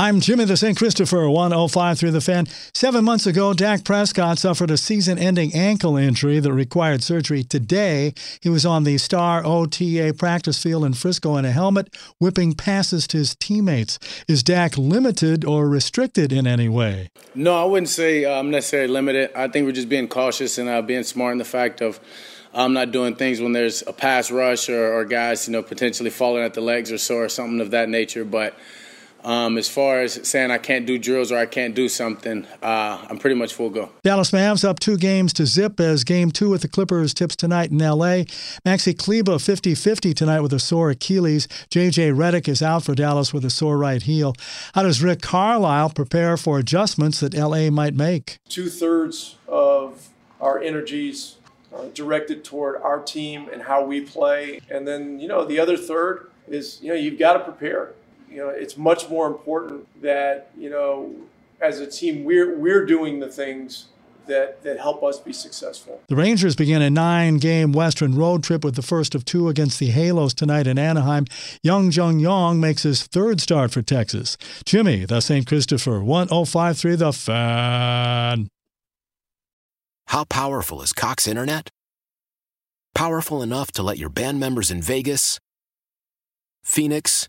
I'm Jimmy the St. Christopher, 105 through the fan. Seven months ago, Dak Prescott suffered a season ending ankle injury that required surgery. Today, he was on the Star OTA practice field in Frisco in a helmet, whipping passes to his teammates. Is Dak limited or restricted in any way? No, I wouldn't say I'm um, necessarily limited. I think we're just being cautious and uh, being smart in the fact of I'm not doing things when there's a pass rush or, or guys, you know, potentially falling at the legs or so or something of that nature. But um, as far as saying I can't do drills or I can't do something, uh, I'm pretty much full go. Dallas Mavs up two games to zip as game two with the Clippers tips tonight in L.A. Maxi Kleber 50-50 tonight with a sore Achilles. J.J. Redick is out for Dallas with a sore right heel. How does Rick Carlisle prepare for adjustments that L.A. might make? Two-thirds of our energies uh, directed toward our team and how we play. And then, you know, the other third is, you know, you've got to prepare you know, it's much more important that, you know, as a team, we're, we're doing the things that, that help us be successful. The Rangers begin a nine game Western road trip with the first of two against the Halos tonight in Anaheim. Hyeon-jong Yang makes his third start for Texas. Jimmy, the St. Christopher, 1053 The Fan. How powerful is Cox Internet? Powerful enough to let your band members in Vegas, Phoenix,